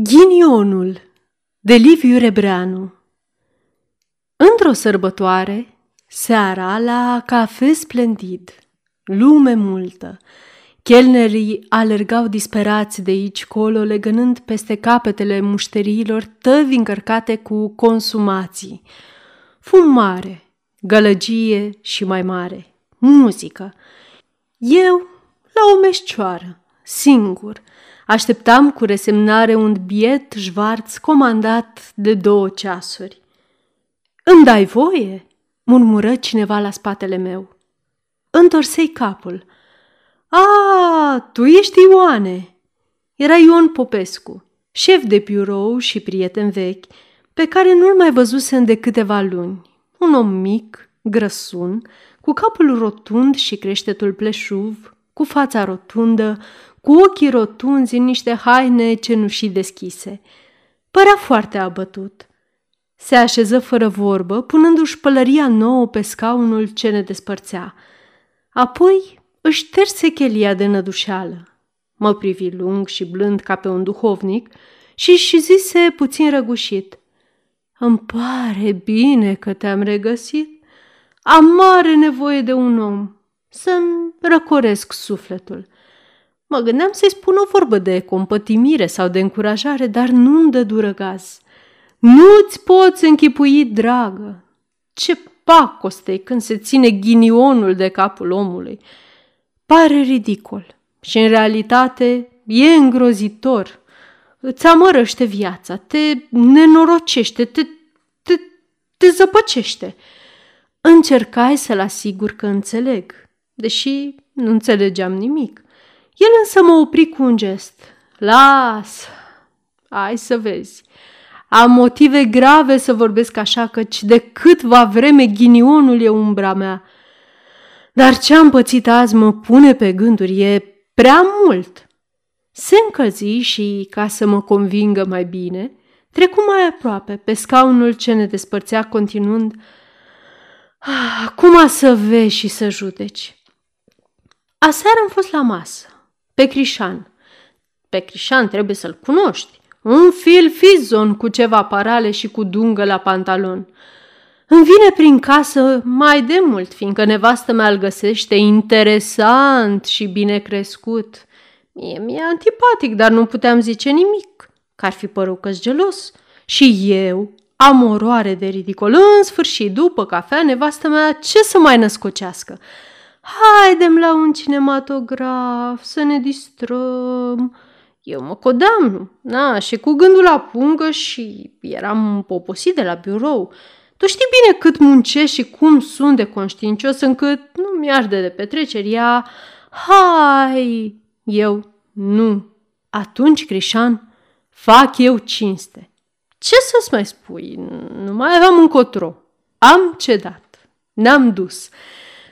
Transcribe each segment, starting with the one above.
Ghinionul de Liviu Rebreanu Într-o sărbătoare, seara la cafe splendid, lume multă, chelnerii alergau disperați de aici colo, legănând peste capetele mușteriilor tăvi încărcate cu consumații, fum mare, gălăgie și mai mare, muzică. Eu la o meșcioară, singur, Așteptam cu resemnare un biet jvarț comandat de două ceasuri. Îmi dai voie?" murmură cineva la spatele meu. Întorsei capul. A, tu ești Ioane!" Era Ion Popescu, șef de birou și prieten vechi, pe care nu-l mai văzusem de câteva luni. Un om mic, grăsun, cu capul rotund și creștetul pleșuv, cu fața rotundă, cu ochii rotunzi în niște haine cenușii deschise. Părea foarte abătut. Se așeză fără vorbă, punându-și pălăria nouă pe scaunul ce ne despărțea. Apoi își șterse chelia de nădușeală. Mă privi lung și blând ca pe un duhovnic și și zise puțin răgușit. Îmi pare bine că te-am regăsit. Am mare nevoie de un om să-mi răcoresc sufletul. Mă gândeam să-i spun o vorbă de compătimire sau de încurajare, dar nu-mi dă dură gaz. Nu-ți poți închipui, dragă, ce pacoste când se ține ghinionul de capul omului. Pare ridicol și în realitate e îngrozitor. Îți amărăște viața, te nenorocește, te, te, te zăpăcește. Încercai să-l asigur că înțeleg, deși nu înțelegeam nimic. El însă mă opri cu un gest. Las, ai să vezi. Am motive grave să vorbesc așa, căci de câtva vreme ghinionul e umbra mea. Dar ce am pățit azi mă pune pe gânduri, e prea mult. Se încălzi și, ca să mă convingă mai bine, trecu mai aproape pe scaunul ce ne despărțea continuând ah, Acum să vezi și să judeci. Aseară am fost la masă pe Crișan. Pe Crișan trebuie să-l cunoști. Un fil fizon cu ceva parale și cu dungă la pantalon. Îmi vine prin casă mai de mult, fiindcă nevastă mea îl găsește interesant și bine crescut. Mie mi-e antipatic, dar nu puteam zice nimic, că ar fi părut că gelos. Și eu am oroare de ridicol. În sfârșit, după cafea, nevastă mea ce să mai născocească? Haidem la un cinematograf, să ne distrăm. Eu mă codam, na, și cu gândul la pungă și eram poposit de la birou. Tu știi bine cât muncesc și cum sunt de conștiincios încât nu mi-arde de petreceri. Ea, hai, eu, nu. Atunci, Crișan, fac eu cinste. Ce să-ți mai spui? Nu mai aveam încotro. Am cedat. N-am dus.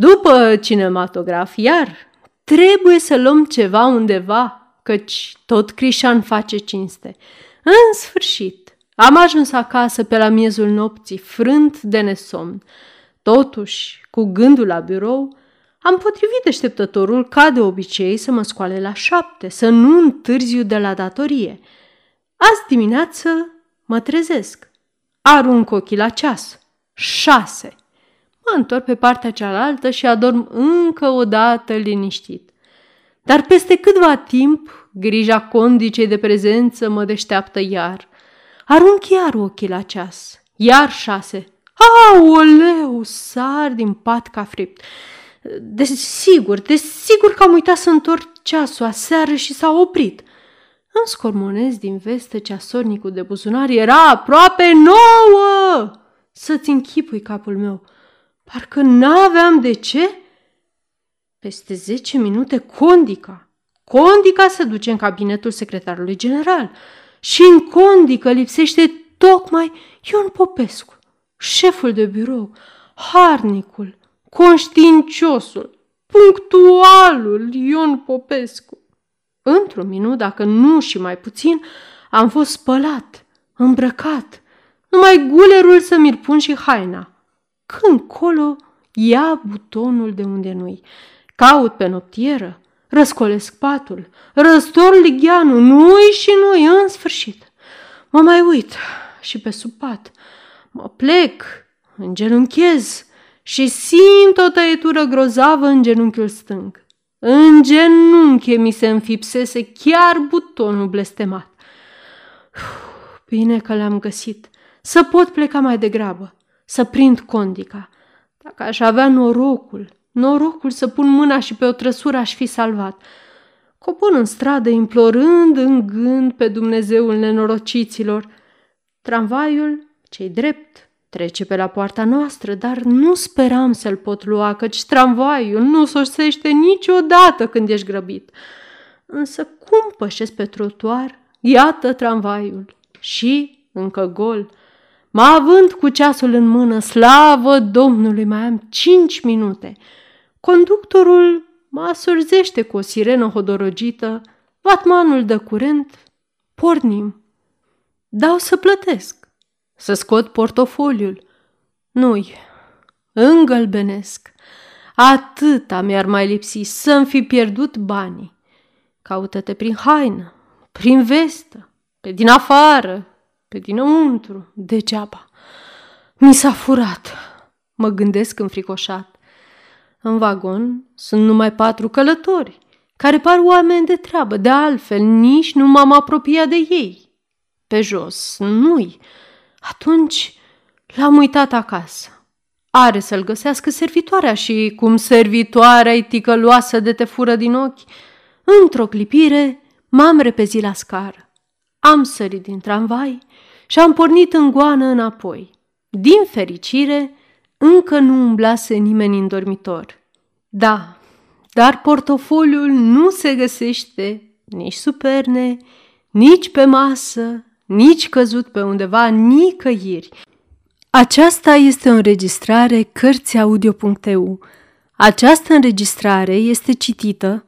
După cinematograf, iar trebuie să luăm ceva undeva, căci tot Crișan face cinste. În sfârșit, am ajuns acasă pe la miezul nopții, frânt de nesomn. Totuși, cu gândul la birou, am potrivit deșteptătorul ca de obicei să mă scoale la șapte, să nu întârziu de la datorie. Azi dimineață mă trezesc. Arunc ochii la ceas. Șase mă întorc pe partea cealaltă și adorm încă o dată liniștit. Dar peste câtva timp, grija condicei de prezență mă deșteaptă iar. Arunc iar ochii la ceas, iar șase. Aoleu, sar din pat ca fript. Desigur, desigur că am uitat să întorc ceasul aseară și s-a oprit. Îmi scormonez din veste ceasornicul de buzunar, era aproape nouă! Să-ți închipui capul meu. Parcă n-aveam de ce. Peste zece minute, Condica. Condica se duce în cabinetul secretarului general și în Condica lipsește tocmai Ion Popescu, șeful de birou, harnicul, conștiinciosul, punctualul Ion Popescu. Într-un minut, dacă nu și mai puțin, am fost spălat, îmbrăcat, numai gulerul să mi-l pun și haina. Când colo ia butonul de unde nu-i. Caut pe noptieră, răscolesc patul, răstor ligheanul, nu-i și nu-i, în sfârșit. Mă mai uit și pe sub pat. Mă plec, îngenunchez și simt o tăietură grozavă în genunchiul stâng. În genunchi mi se înfipsese chiar butonul blestemat. Bine că l-am găsit. Să pot pleca mai degrabă, să prind condica. Dacă aș avea norocul, norocul să pun mâna și pe o trăsură aș fi salvat. Copor în stradă, implorând în gând pe Dumnezeul nenorociților. Tramvaiul, cei drept, trece pe la poarta noastră, dar nu speram să-l pot lua, căci tramvaiul nu sosește niciodată când ești grăbit. Însă cum pășesc pe trotuar? Iată tramvaiul și încă gol. Mă având cu ceasul în mână, slavă Domnului, mai am cinci minute. Conductorul mă asurzește cu o sirenă hodorogită, vatmanul de curent, pornim. Dau să plătesc, să scot portofoliul. Nu-i, îngălbenesc. Atâta mi-ar mai lipsi să-mi fi pierdut banii. Caută-te prin haină, prin vestă, pe din afară, pe dinăuntru, degeaba. Mi s-a furat, mă gândesc înfricoșat. În vagon sunt numai patru călători, care par oameni de treabă, de altfel nici nu m-am apropiat de ei. Pe jos, nu-i. Atunci l-am uitat acasă. Are să-l găsească servitoarea și, cum servitoarea e ticăloasă de te fură din ochi, într-o clipire m-am repezit la scară. Am sărit din tramvai și am pornit în goană înapoi. Din fericire, încă nu umblase nimeni în dormitor. Da, dar portofoliul nu se găsește nici superne, nici pe masă, nici căzut pe undeva, nicăieri. Aceasta este o înregistrare Cărțiaudio.eu. Această înregistrare este citită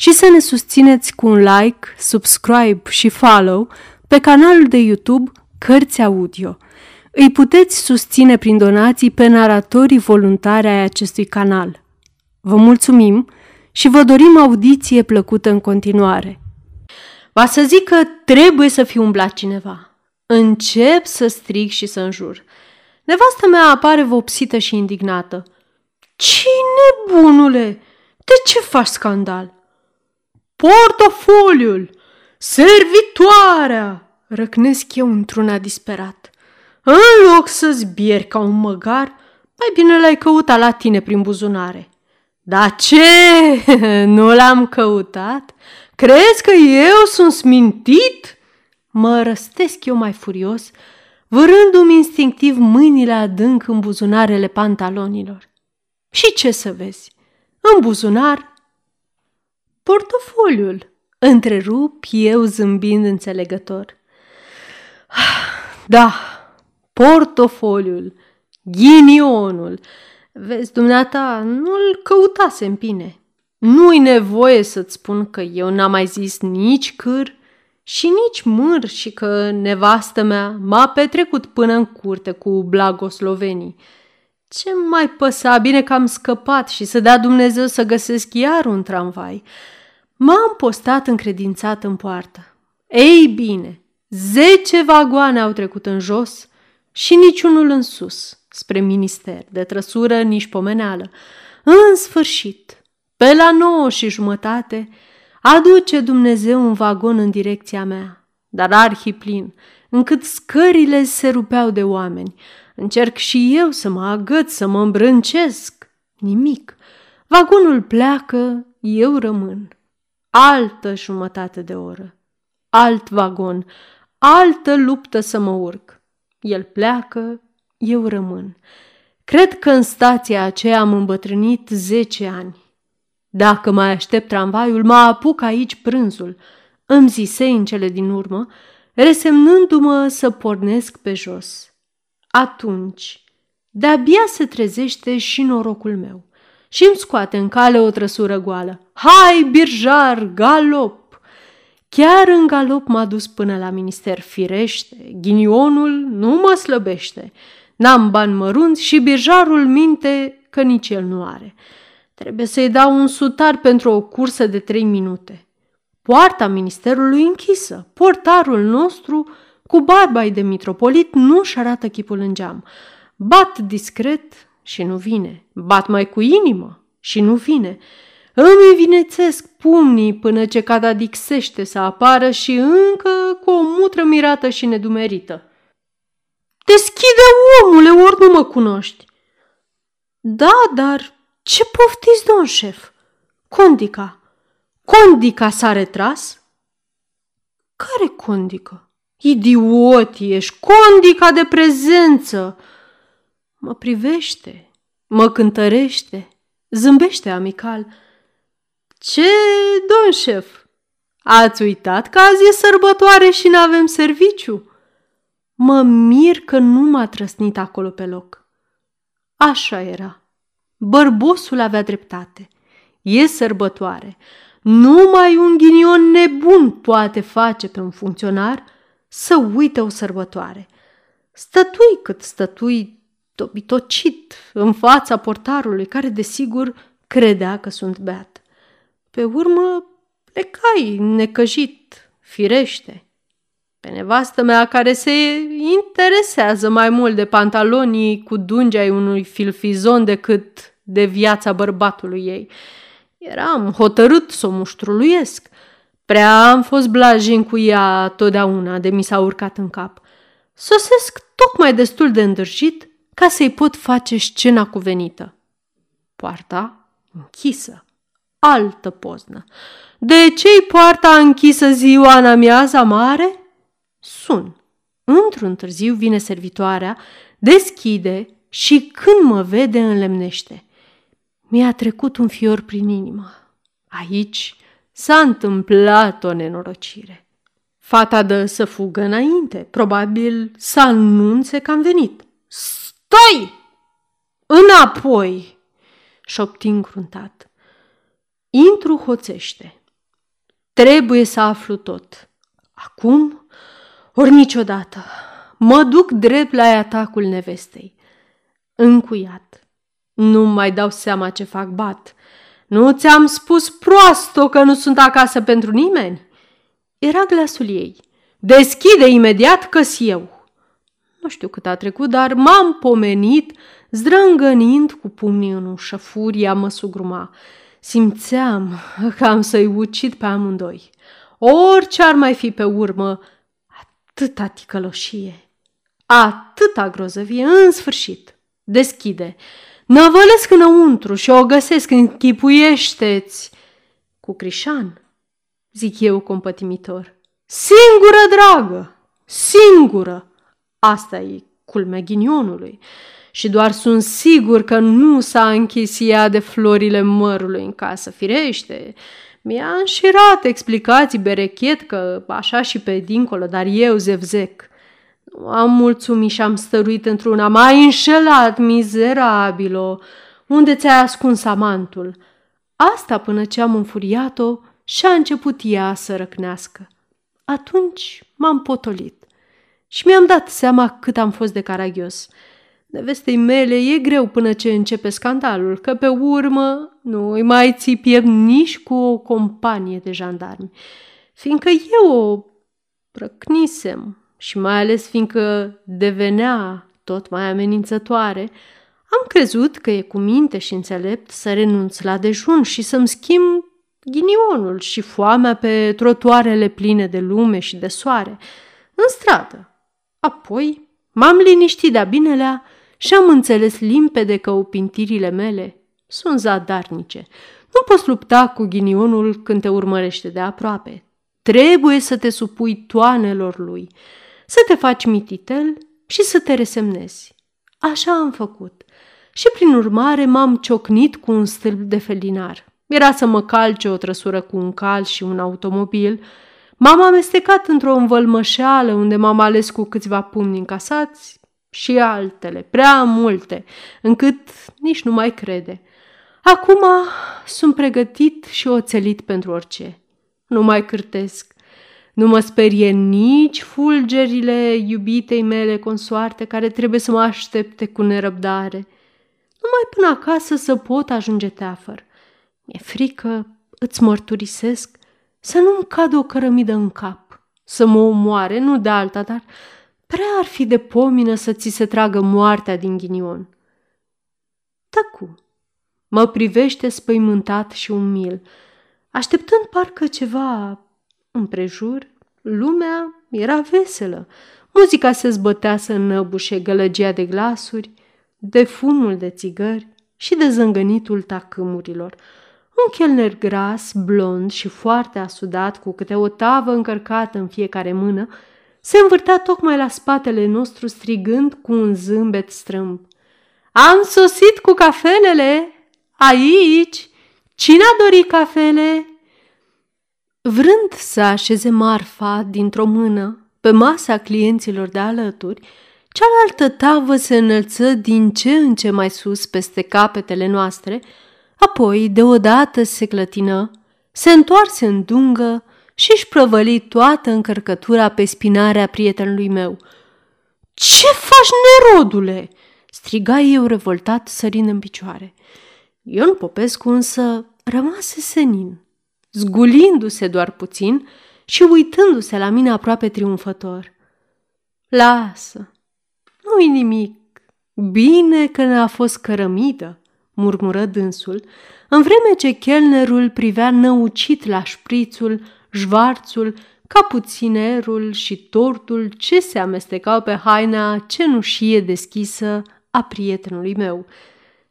și să ne susțineți cu un like, subscribe și follow pe canalul de YouTube Cărți Audio. Îi puteți susține prin donații pe naratorii voluntari ai acestui canal. Vă mulțumim și vă dorim audiție plăcută în continuare. Va să zic că trebuie să fi umblat cineva. Încep să strig și să înjur. Nevastă mea apare vopsită și indignată. Cine, bunule? De ce faci scandal? Portofoliul! Servitoarea! Răcnesc eu într-una disperat. În loc să zbieri ca un măgar, mai bine l-ai căutat la tine prin buzunare. Da ce? Nu l-am căutat? Crezi că eu sunt smintit? Mă răstesc eu mai furios, vârându-mi instinctiv mâinile adânc în buzunarele pantalonilor. Și ce să vezi? În buzunar, portofoliul, întrerup eu zâmbind înțelegător. Da, portofoliul, ghinionul. Vezi, dumneata, nu-l căutasem bine. Nu-i nevoie să-ți spun că eu n-am mai zis nici câr și nici mâr și că nevastă mea m-a petrecut până în curte cu blagoslovenii. Ce mai păsa bine că am scăpat și să dea Dumnezeu să găsesc iar un tramvai. M-am postat încredințat în poartă. Ei bine, zece vagoane au trecut în jos și niciunul în sus, spre minister, de trăsură nici pomeneală. În sfârșit, pe la nouă și jumătate, aduce Dumnezeu un vagon în direcția mea, dar arhiplin, încât scările se rupeau de oameni. Încerc și eu să mă agăț, să mă îmbrâncesc. Nimic. Vagonul pleacă, eu rămân. Altă jumătate de oră. Alt vagon. Altă luptă să mă urc. El pleacă, eu rămân. Cred că în stația aceea am îmbătrânit zece ani. Dacă mai aștept tramvaiul, mă apuc aici prânzul. Îmi zisei în cele din urmă, resemnându-mă să pornesc pe jos. Atunci, de-abia se trezește și norocul meu și îmi scoate în cale o trăsură goală. Hai, birjar, galop! Chiar în galop m-a dus până la minister. Firește, ghinionul nu mă slăbește. N-am bani mărunți și birjarul minte că nici el nu are. Trebuie să-i dau un sutar pentru o cursă de trei minute. Poarta ministerului închisă. Portarul nostru, cu barba de mitropolit, nu-și arată chipul în geam. Bat discret și nu vine. Bat mai cu inimă și nu vine. Îmi vinețesc pumnii până ce cadadixește să apară și încă cu o mutră mirată și nedumerită. Deschide, omule, ori nu mă cunoști. Da, dar ce poftiți, domn șef? Condica. Condica s-a retras? Care condică? Idiot ești, condica de prezență! Mă privește, mă cântărește, zâmbește amical. Ce, domn șef, ați uitat că azi e sărbătoare și n-avem serviciu? Mă mir că nu m-a trăsnit acolo pe loc. Așa era. Bărbosul avea dreptate. E sărbătoare. Numai un ghinion nebun poate face pe un funcționar să uite o sărbătoare. Stătui cât stătui dobitocit în fața portarului, care desigur credea că sunt beat. Pe urmă plecai necăjit, firește. Pe nevastă mea care se interesează mai mult de pantalonii cu dungi ai unui filfizon decât de viața bărbatului ei – Eram hotărât să o muștruluiesc. Prea am fost blajin cu ea totdeauna de mi s-a urcat în cap. Sosesc tocmai destul de îndrăjit ca să-i pot face scena cuvenită. Poarta închisă. Altă poznă. De ce-i poarta închisă ziua în amiaza mare? Sun. Într-un târziu vine servitoarea, deschide și când mă vede înlemnește – mi-a trecut un fior prin inimă. Aici s-a întâmplat o nenorocire. Fata dă să fugă înainte, probabil să anunțe că am venit. Stai! Înapoi! șopti încruntat. Intru hoțește. Trebuie să aflu tot. Acum, ori niciodată. Mă duc drept la atacul nevestei. Încuiat. Nu mai dau seama ce fac bat. Nu ți-am spus proasto că nu sunt acasă pentru nimeni? Era glasul ei. Deschide imediat că eu. Nu știu cât a trecut, dar m-am pomenit, zdrângănind cu pumnii în ușă. Furia mă sugruma. Simțeam că am să-i ucid pe amândoi. Orice ar mai fi pe urmă, atâta ticăloșie, atâta grozăvie, în sfârșit. Deschide. Năvălesc înăuntru și o găsesc, închipuiește-ți. Cu Crișan, zic eu compătimitor. Singură, dragă, singură. Asta e culmea ghinionului. Și doar sunt sigur că nu s-a închis ea de florile mărului în casă, firește. Mi-a înșirat explicații berechet că așa și pe dincolo, dar eu zevzec. Am mulțumit și am stăruit într-una. M-ai înșelat, mizerabilo! Unde ți-ai ascuns amantul? Asta până ce am înfuriat-o și a început ea să răcnească. Atunci m-am potolit și mi-am dat seama cât am fost de caragios. Nevestei mele e greu până ce începe scandalul, că pe urmă nu îi mai ții piept nici cu o companie de jandarmi, fiindcă eu o răcnisem și mai ales fiindcă devenea tot mai amenințătoare, am crezut că e cu minte și înțelept să renunț la dejun și să-mi schimb ghinionul și foamea pe trotuarele pline de lume și de soare, în stradă. Apoi m-am liniștit de-a binelea și am înțeles limpede că opintirile mele sunt zadarnice. Nu poți lupta cu ghinionul când te urmărește de aproape. Trebuie să te supui toanelor lui să te faci mititel și să te resemnezi. Așa am făcut. Și prin urmare m-am ciocnit cu un stâlp de felinar. Era să mă calce o trăsură cu un cal și un automobil. M-am amestecat într-o învălmășeală unde m-am ales cu câțiva pumni încasați și altele, prea multe, încât nici nu mai crede. Acum sunt pregătit și oțelit pentru orice. Nu mai cârtesc. Nu mă sperie nici fulgerile iubitei mele consoarte care trebuie să mă aștepte cu nerăbdare. Numai până acasă să pot ajunge teafăr. Mi-e frică, îți mărturisesc, să nu-mi cadă o cărămidă în cap, să mă omoare, nu de alta, dar prea ar fi de pomină să ți se tragă moartea din ghinion. Tăcu. Mă privește spăimântat și umil, așteptând parcă ceva împrejur. Lumea era veselă. Muzica se zbătea să năbușe gălăgia de glasuri, de fumul de țigări și de zângănitul tacâmurilor – un chelner gras, blond și foarte asudat, cu câte o tavă încărcată în fiecare mână, se învârtea tocmai la spatele nostru strigând cu un zâmbet strâmb. Am sosit cu cafelele! Aici! Cine a dorit cafele? Vrând să așeze marfa dintr-o mână pe masa clienților de alături, cealaltă tavă se înălță din ce în ce mai sus peste capetele noastre, Apoi, deodată se clătină, se întoarse în dungă și își prăvăli toată încărcătura pe spinarea prietenului meu. Ce faci, nerodule?" striga eu revoltat sărind în picioare. Ion Popescu însă rămase senin, zgulindu-se doar puțin și uitându-se la mine aproape triumfător. Lasă, nu-i nimic, bine că ne-a fost cărămidă murmură dânsul, în vreme ce chelnerul privea năucit la șprițul, jvarțul, capuținerul și tortul ce se amestecau pe haina cenușie deschisă a prietenului meu.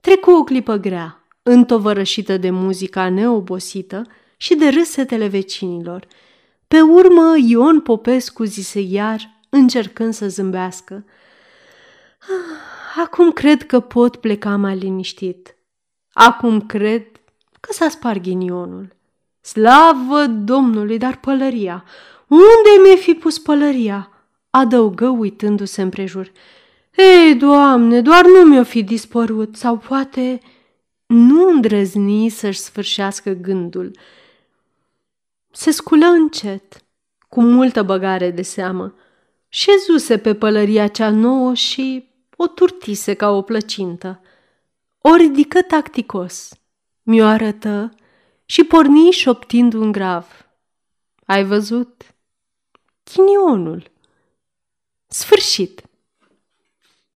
Trecu o clipă grea, întovărășită de muzica neobosită și de râsetele vecinilor. Pe urmă, Ion Popescu zise iar, încercând să zâmbească. Ah, acum cred că pot pleca mai liniștit. Acum cred că s-a spart ghinionul. Slavă Domnului, dar pălăria! Unde mi-e fi pus pălăria? Adăugă uitându-se împrejur. Ei, Doamne, doar nu mi-o fi dispărut, sau poate nu îndrăzni să-și sfârșească gândul. Se sculă încet, cu multă băgare de seamă, șezuse pe pălăria cea nouă și o turtise ca o plăcintă. O ridică tacticos, mi-o arătă și porni șoptind un grav. Ai văzut? Chinionul. Sfârșit.